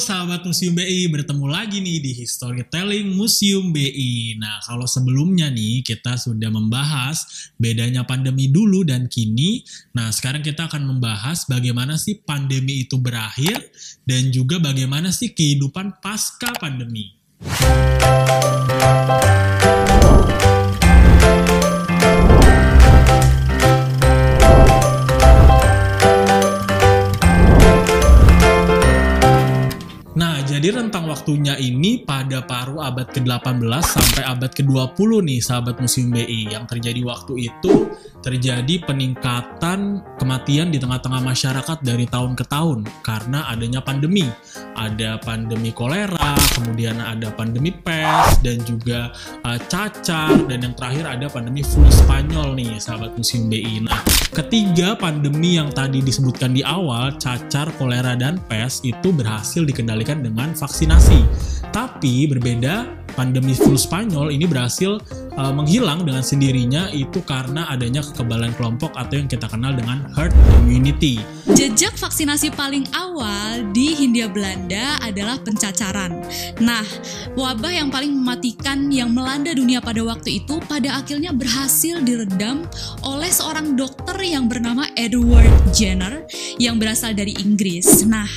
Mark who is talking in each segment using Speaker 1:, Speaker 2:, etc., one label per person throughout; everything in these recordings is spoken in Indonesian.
Speaker 1: sahabat Museum BI, bertemu lagi nih di Storytelling Museum BI. Nah, kalau sebelumnya nih kita sudah membahas bedanya pandemi dulu dan kini. Nah, sekarang kita akan membahas bagaimana sih pandemi itu berakhir dan juga bagaimana sih kehidupan pasca pandemi. Jadi rentang waktunya ini pada paruh abad ke-18 sampai abad ke-20 nih sahabat Museum BI. Yang terjadi waktu itu terjadi peningkatan kematian di tengah-tengah masyarakat dari tahun ke tahun karena adanya pandemi. Ada pandemi kolera, kemudian ada pandemi pes dan juga uh, cacar dan yang terakhir ada pandemi flu Spanyol nih sahabat Museum BI. Nah, ketiga pandemi yang tadi disebutkan di awal, cacar, kolera dan pes itu berhasil dikendalikan dengan vaksinasi. Tapi berbeda pandemi flu Spanyol ini berhasil uh, menghilang dengan sendirinya itu karena adanya kekebalan kelompok atau yang kita kenal dengan herd immunity.
Speaker 2: Jejak vaksinasi paling awal di Hindia Belanda adalah pencacaran. Nah, wabah yang paling mematikan yang melanda dunia pada waktu itu pada akhirnya berhasil diredam oleh seorang dokter yang bernama Edward Jenner yang berasal dari Inggris. Nah,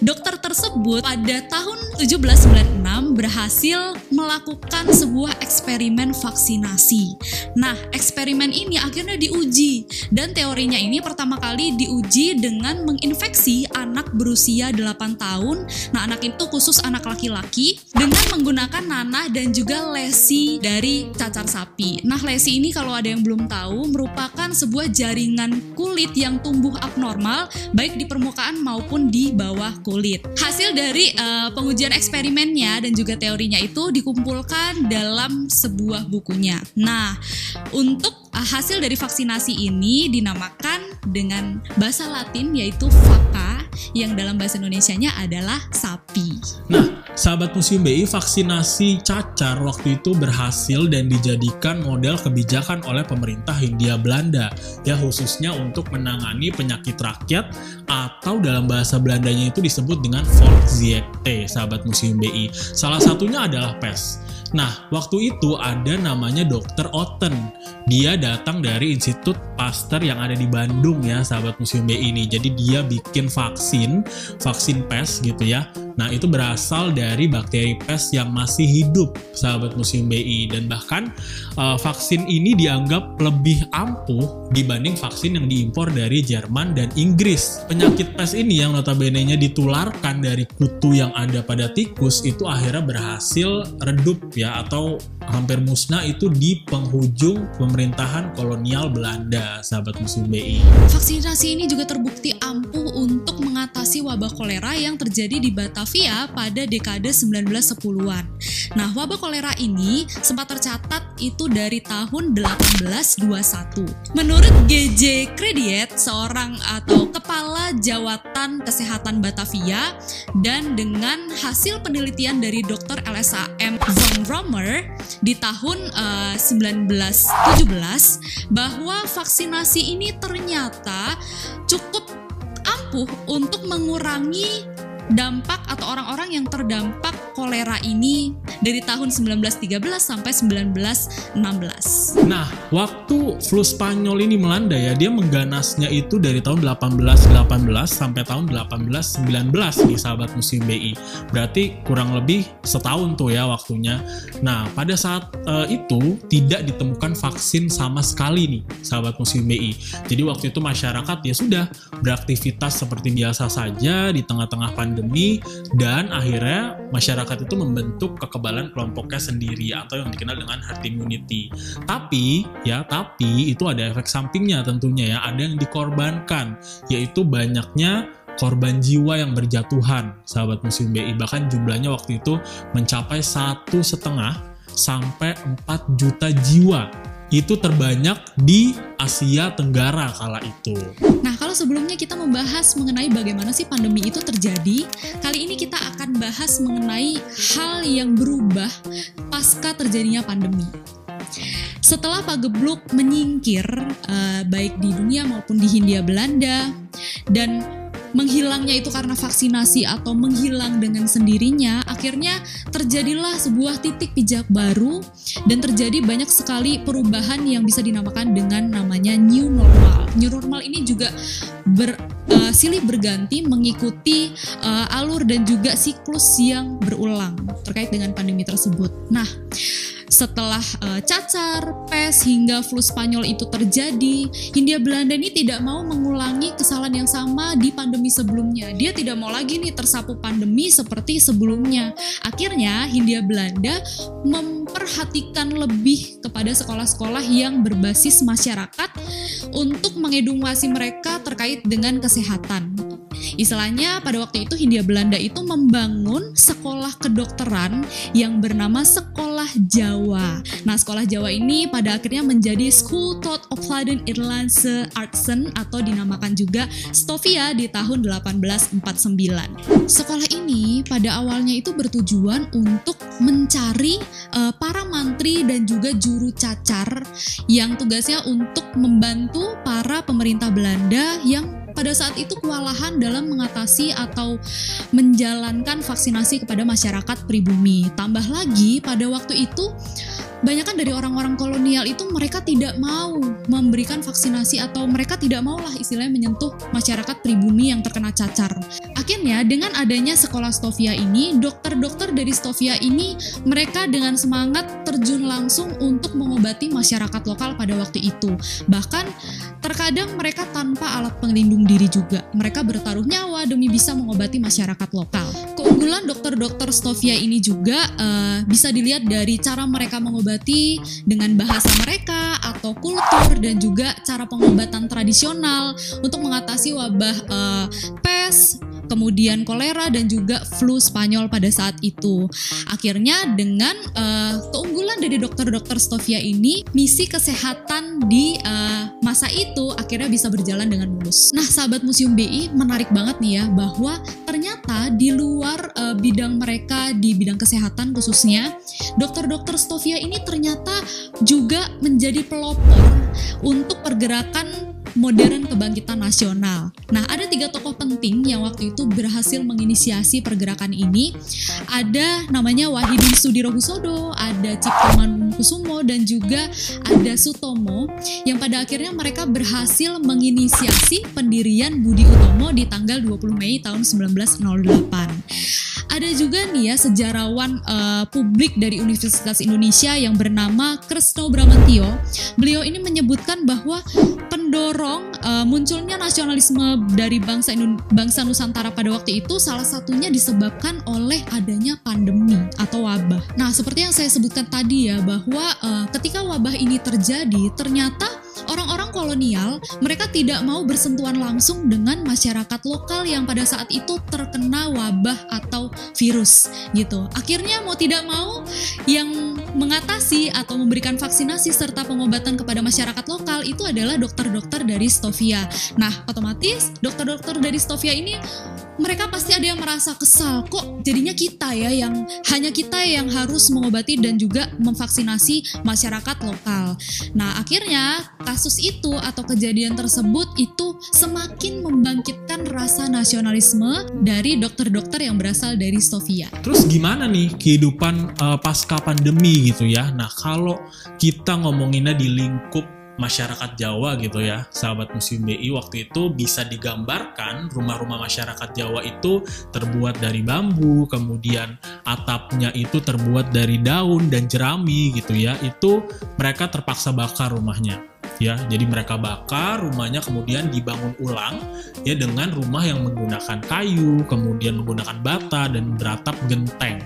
Speaker 2: dokter tersebut pada tahun 1796 berhasil melakukan sebuah eksperimen vaksinasi. Nah, eksperimen ini akhirnya diuji dan teorinya ini pertama kali diuji dengan menginfeksi anak berusia 8 tahun. Nah, anak itu khusus anak laki-laki dengan menggunakan nanah dan juga lesi dari cacar sapi. Nah, lesi ini kalau ada yang belum tahu merupakan sebuah jaringan kulit yang tumbuh abnormal baik di permukaan maupun di bawah kulit. Hasil dari uh, pengujian eksperimennya dan juga teorinya itu dikumpulkan dalam sebuah bukunya. Nah, untuk uh, hasil dari vaksinasi ini dinamakan dengan bahasa Latin yaitu vaka yang dalam bahasa Indonesianya adalah sapi.
Speaker 1: Nah, sahabat Museum BI vaksinasi cacar waktu itu berhasil dan dijadikan model kebijakan oleh pemerintah Hindia Belanda ya khususnya untuk menangani penyakit rakyat atau dalam bahasa Belandanya itu disebut dengan Volksziekte sahabat Museum BI. Salah satunya adalah pes. Nah, waktu itu ada namanya Dr. Otten. Dia datang dari Institut Pasteur yang ada di Bandung ya, sahabat Museum BI ini. Jadi dia bikin vaksin, vaksin pes gitu ya. Nah, itu berasal dari bakteri pes yang masih hidup, sahabat Museum BI. Dan bahkan uh, vaksin ini dianggap lebih ampuh dibanding vaksin yang diimpor dari Jerman dan Inggris. Penyakit pes ini yang notabene-nya ditularkan dari kutu yang ada pada tikus itu akhirnya berhasil redup ya atau hampir musnah itu di penghujung pemerintahan kolonial Belanda, sahabat Museum BI.
Speaker 2: Vaksinasi ini juga terbukti ampuh untuk mengatasi wabah kolera yang terjadi di Batavia pada dekade 1910-an. Nah, wabah kolera ini sempat tercatat itu dari tahun 1821. Menurut GJ Krediet, seorang atau kepala jawatan kesehatan Batavia dan dengan hasil penelitian dari Dr. LSAM von Romer di tahun uh, 1917 bahwa vaksinasi ini ternyata cukup ampuh untuk mengurangi dampak atau orang-orang yang terdampak kolera ini dari tahun 1913 sampai 1916.
Speaker 1: Nah, waktu flu Spanyol ini melanda ya, dia mengganasnya itu dari tahun 1818 sampai tahun 1819 di sahabat musim BI. Berarti kurang lebih setahun tuh ya waktunya. Nah, pada saat uh, itu tidak ditemukan vaksin sama sekali nih sahabat musim BI. Jadi waktu itu masyarakat ya sudah beraktivitas seperti biasa saja di tengah-tengah pandemi dan akhirnya masyarakat itu membentuk kekebalan kelompoknya sendiri atau yang dikenal dengan herd immunity. Tapi ya tapi itu ada efek sampingnya tentunya ya. Ada yang dikorbankan yaitu banyaknya korban jiwa yang berjatuhan sahabat musim BI bahkan jumlahnya waktu itu mencapai satu setengah sampai 4 juta jiwa itu terbanyak di Asia Tenggara kala itu.
Speaker 2: Nah, kalau sebelumnya kita membahas mengenai bagaimana sih pandemi itu terjadi, kali ini kita akan bahas mengenai hal yang berubah pasca terjadinya pandemi. Setelah Pak Gebluk menyingkir uh, baik di dunia maupun di Hindia Belanda dan menghilangnya itu karena vaksinasi atau menghilang dengan sendirinya, akhirnya terjadilah sebuah titik pijak baru dan terjadi banyak sekali perubahan yang bisa dinamakan dengan namanya new normal. New normal ini juga ber uh, silih berganti mengikuti uh, alur dan juga siklus yang berulang terkait dengan pandemi tersebut. Nah, setelah uh, cacar, pes hingga flu Spanyol itu terjadi, Hindia Belanda ini tidak mau mengulangi kesalahan yang sama di pandemi sebelumnya. Dia tidak mau lagi nih tersapu pandemi seperti sebelumnya. Akhirnya Hindia Belanda memperhatikan lebih kepada sekolah-sekolah yang berbasis masyarakat untuk mengedukasi mereka terkait dengan kesehatan. Istilahnya pada waktu itu Hindia Belanda itu membangun sekolah kedokteran yang bernama Sekolah Jawa. Nah, Sekolah Jawa ini pada akhirnya menjadi School Tot Opleiding Irlandse Artsen atau dinamakan juga Stovia di tahun 1849. Sekolah ini pada awalnya itu bertujuan untuk mencari uh, para mantri dan juga juru cacar yang tugasnya untuk membantu para pemerintah Belanda yang pada saat itu kewalahan dalam mengatasi atau menjalankan vaksinasi kepada masyarakat pribumi. Tambah lagi pada waktu itu banyak kan dari orang-orang kolonial itu mereka tidak mau memberikan vaksinasi atau mereka tidak mau lah istilahnya menyentuh masyarakat pribumi yang terkena cacar. Akhirnya dengan adanya sekolah Stovia ini, dokter-dokter dari Stovia ini mereka dengan semangat terjun langsung untuk mengobati masyarakat lokal pada waktu itu. Bahkan terkadang mereka tanpa alat pelindung diri juga. Mereka bertaruh nyawa demi bisa mengobati masyarakat lokal. Keunggulan dokter-dokter Stovia ini juga uh, bisa dilihat dari cara mereka mengobati diobati dengan bahasa mereka atau kultur dan juga cara pengobatan tradisional untuk mengatasi wabah uh, pes, kemudian kolera dan juga flu Spanyol pada saat itu. Akhirnya dengan uh, keunggulan dari dokter-dokter Stovia ini, misi kesehatan di uh, masa itu akhirnya bisa berjalan dengan mulus. Nah, sahabat Museum BI menarik banget nih ya bahwa ternyata di luar uh, bidang mereka di bidang kesehatan khususnya, dokter-dokter Stovia ini ternyata juga menjadi pelopor untuk pergerakan modern kebangkitan nasional. Nah, ada tiga tokoh penting yang waktu itu berhasil menginisiasi pergerakan ini. Ada namanya Wahidin Sudirohusodo, ada Cipto Kusumo, dan juga ada Sutomo, yang pada akhirnya mereka berhasil menginisiasi pendirian Budi Utomo di tanggal 20 Mei tahun 1908 ada juga nih ya sejarawan uh, publik dari Universitas Indonesia yang bernama Kresno Bramantio. Beliau ini menyebutkan bahwa pendorong uh, munculnya nasionalisme dari bangsa Indon bangsa Nusantara pada waktu itu salah satunya disebabkan oleh adanya pandemi atau wabah. Nah, seperti yang saya sebutkan tadi ya bahwa uh, ketika wabah ini terjadi ternyata orang-orang kolonial mereka tidak mau bersentuhan langsung dengan masyarakat lokal yang pada saat itu terkena wabah atau virus gitu. Akhirnya mau tidak mau yang mengatasi atau memberikan vaksinasi serta pengobatan kepada masyarakat lokal itu adalah dokter-dokter dari Stovia. Nah, otomatis dokter-dokter dari Stovia ini mereka pasti ada yang merasa kesal kok jadinya kita ya yang hanya kita yang harus mengobati dan juga memvaksinasi masyarakat lokal. Nah, akhirnya kasus itu atau kejadian tersebut itu semakin membangkitkan rasa nasionalisme dari dokter-dokter yang berasal dari Stovia.
Speaker 1: Terus gimana nih kehidupan uh, pasca pandemi gitu ya? Nah, kalau kita ngomonginnya di lingkup masyarakat Jawa gitu ya, sahabat Museum BI waktu itu bisa digambarkan rumah-rumah masyarakat Jawa itu terbuat dari bambu, kemudian atapnya itu terbuat dari daun dan jerami gitu ya. Itu mereka terpaksa bakar rumahnya ya. Jadi mereka bakar rumahnya kemudian dibangun ulang ya dengan rumah yang menggunakan kayu, kemudian menggunakan bata dan beratap genteng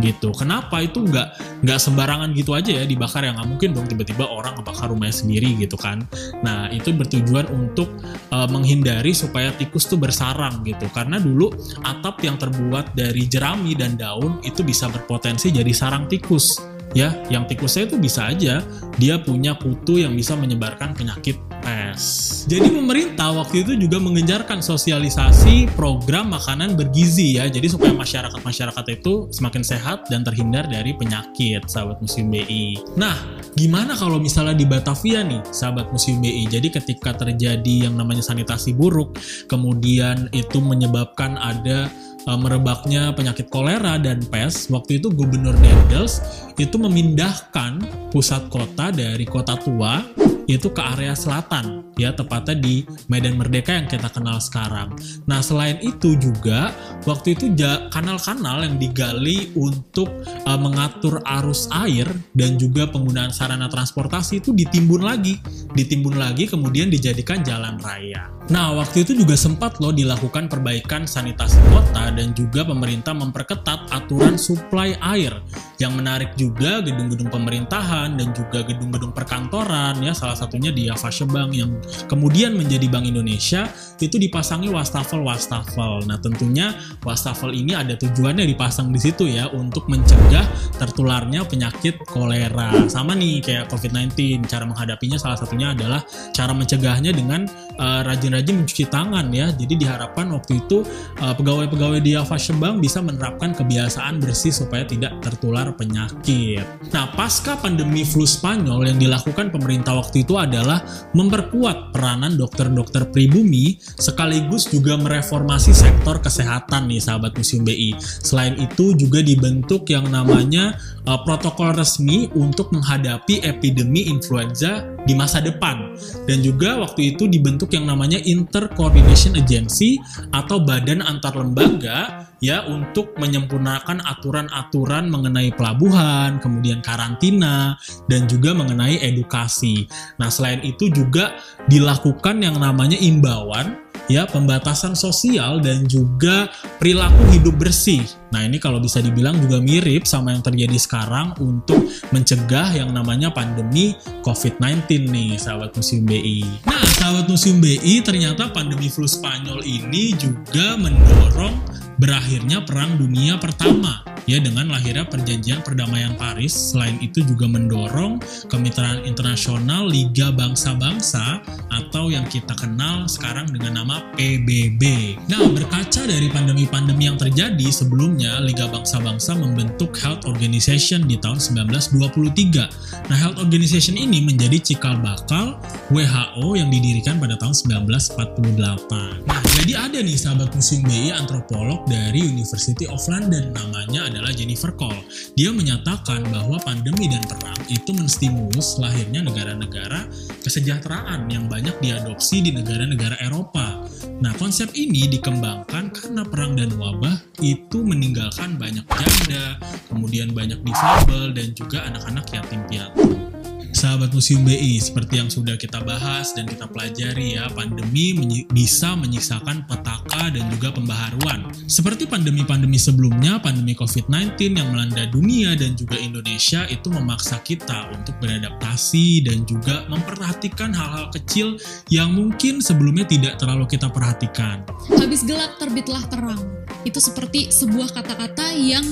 Speaker 1: gitu. Kenapa itu nggak nggak sembarangan gitu aja ya dibakar ya nggak mungkin dong tiba-tiba orang ngebakar rumahnya sendiri gitu kan. Nah itu bertujuan untuk uh, menghindari supaya tikus tuh bersarang gitu karena dulu atap yang terbuat dari jerami dan daun itu bisa berpotensi jadi sarang tikus ya yang tikusnya itu bisa aja dia punya kutu yang bisa menyebarkan penyakit PES. Jadi pemerintah waktu itu juga mengenjarkan sosialisasi program makanan bergizi ya. Jadi supaya masyarakat-masyarakat itu semakin sehat dan terhindar dari penyakit, sahabat Museum BI. Nah, gimana kalau misalnya di Batavia nih, sahabat Museum BI? Jadi ketika terjadi yang namanya sanitasi buruk, kemudian itu menyebabkan ada uh, merebaknya penyakit kolera dan pes, waktu itu Gubernur Dendels itu memindahkan pusat kota dari kota tua yaitu ke area selatan ya tepatnya di Medan Merdeka yang kita kenal sekarang. Nah selain itu juga waktu itu kanal-kanal yang digali untuk uh, mengatur arus air dan juga penggunaan sarana transportasi itu ditimbun lagi, ditimbun lagi kemudian dijadikan jalan raya. Nah waktu itu juga sempat loh dilakukan perbaikan sanitasi kota dan juga pemerintah memperketat aturan suplai air. Yang menarik juga gedung-gedung pemerintahan dan juga gedung-gedung perkantoran ya salah satunya di Avasya Bank yang kemudian menjadi Bank Indonesia itu dipasangi wastafel-wastafel. Nah, tentunya wastafel ini ada tujuannya dipasang di situ ya untuk mencegah tertularnya penyakit kolera. Sama nih kayak COVID-19, cara menghadapinya salah satunya adalah cara mencegahnya dengan uh, rajin-rajin mencuci tangan ya. Jadi diharapkan waktu itu uh, pegawai-pegawai di Avasya Bank bisa menerapkan kebiasaan bersih supaya tidak tertular penyakit. Nah, pasca pandemi flu Spanyol yang dilakukan pemerintah waktu itu adalah memperkuat peranan dokter-dokter pribumi sekaligus juga mereformasi sektor kesehatan nih sahabat Museum BI. Selain itu juga dibentuk yang namanya uh, protokol resmi untuk menghadapi epidemi influenza di masa depan. Dan juga waktu itu dibentuk yang namanya Inter Coordination Agency atau badan antar lembaga ya untuk menyempurnakan aturan-aturan mengenai pelabuhan, kemudian karantina dan juga mengenai edukasi. Nah, selain itu juga dilakukan yang namanya imbauan ya pembatasan sosial dan juga perilaku hidup bersih. Nah ini kalau bisa dibilang juga mirip sama yang terjadi sekarang untuk mencegah yang namanya pandemi COVID-19 nih sahabat Museum BI. Nah sahabat Museum BI ternyata pandemi flu Spanyol ini juga mendorong berakhirnya Perang Dunia Pertama ya dengan lahirnya perjanjian perdamaian Paris. Selain itu juga mendorong kemitraan internasional Liga Bangsa-Bangsa atau yang kita kenal sekarang dengan nama PBB. Nah, berkaca dari pandemi-pandemi yang terjadi sebelumnya, Liga Bangsa-Bangsa membentuk Health Organization di tahun 1923. Nah, Health Organization ini menjadi cikal bakal WHO yang didirikan pada tahun 1948. Nah, jadi ada nih sahabat museum BI antropolog dari University of London namanya adalah Jennifer Cole. Dia menyatakan bahwa pandemi dan perang itu menstimulus lahirnya negara-negara kesejahteraan yang banyak diadopsi di negara-negara Eropa. Nah, konsep ini dikembangkan karena perang dan wabah itu meninggalkan banyak janda, kemudian banyak difabel dan juga anak-anak yatim piatu. Sahabat Museum BI, seperti yang sudah kita bahas dan kita pelajari ya, pandemi menyi bisa menyisakan petaka dan juga pembaharuan. Seperti pandemi-pandemi sebelumnya, pandemi COVID-19 yang melanda dunia dan juga Indonesia itu memaksa kita untuk beradaptasi dan juga memperhatikan hal-hal kecil yang mungkin sebelumnya tidak terlalu kita perhatikan.
Speaker 2: Habis gelap terbitlah terang. Itu seperti sebuah kata-kata yang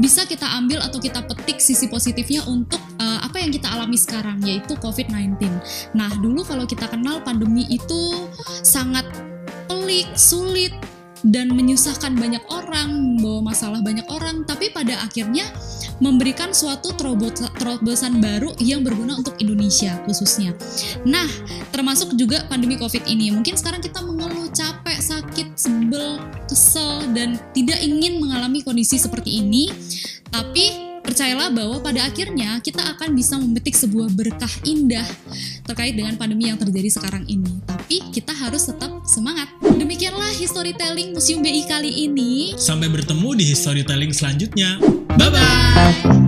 Speaker 2: bisa kita ambil atau kita petik sisi positifnya untuk uh, yang kita alami sekarang yaitu COVID-19. Nah, dulu kalau kita kenal pandemi itu sangat pelik, sulit dan menyusahkan banyak orang, membawa masalah banyak orang, tapi pada akhirnya memberikan suatu terobosan baru yang berguna untuk Indonesia khususnya. Nah, termasuk juga pandemi COVID ini. Mungkin sekarang kita mengeluh capek, sakit, sebel, kesel, dan tidak ingin mengalami kondisi seperti ini, tapi Percayalah bahwa pada akhirnya kita akan bisa memetik sebuah berkah indah terkait dengan pandemi yang terjadi sekarang ini. Tapi kita harus tetap semangat. Demikianlah storytelling Museum BI kali ini.
Speaker 1: Sampai bertemu di storytelling selanjutnya. Bye-bye!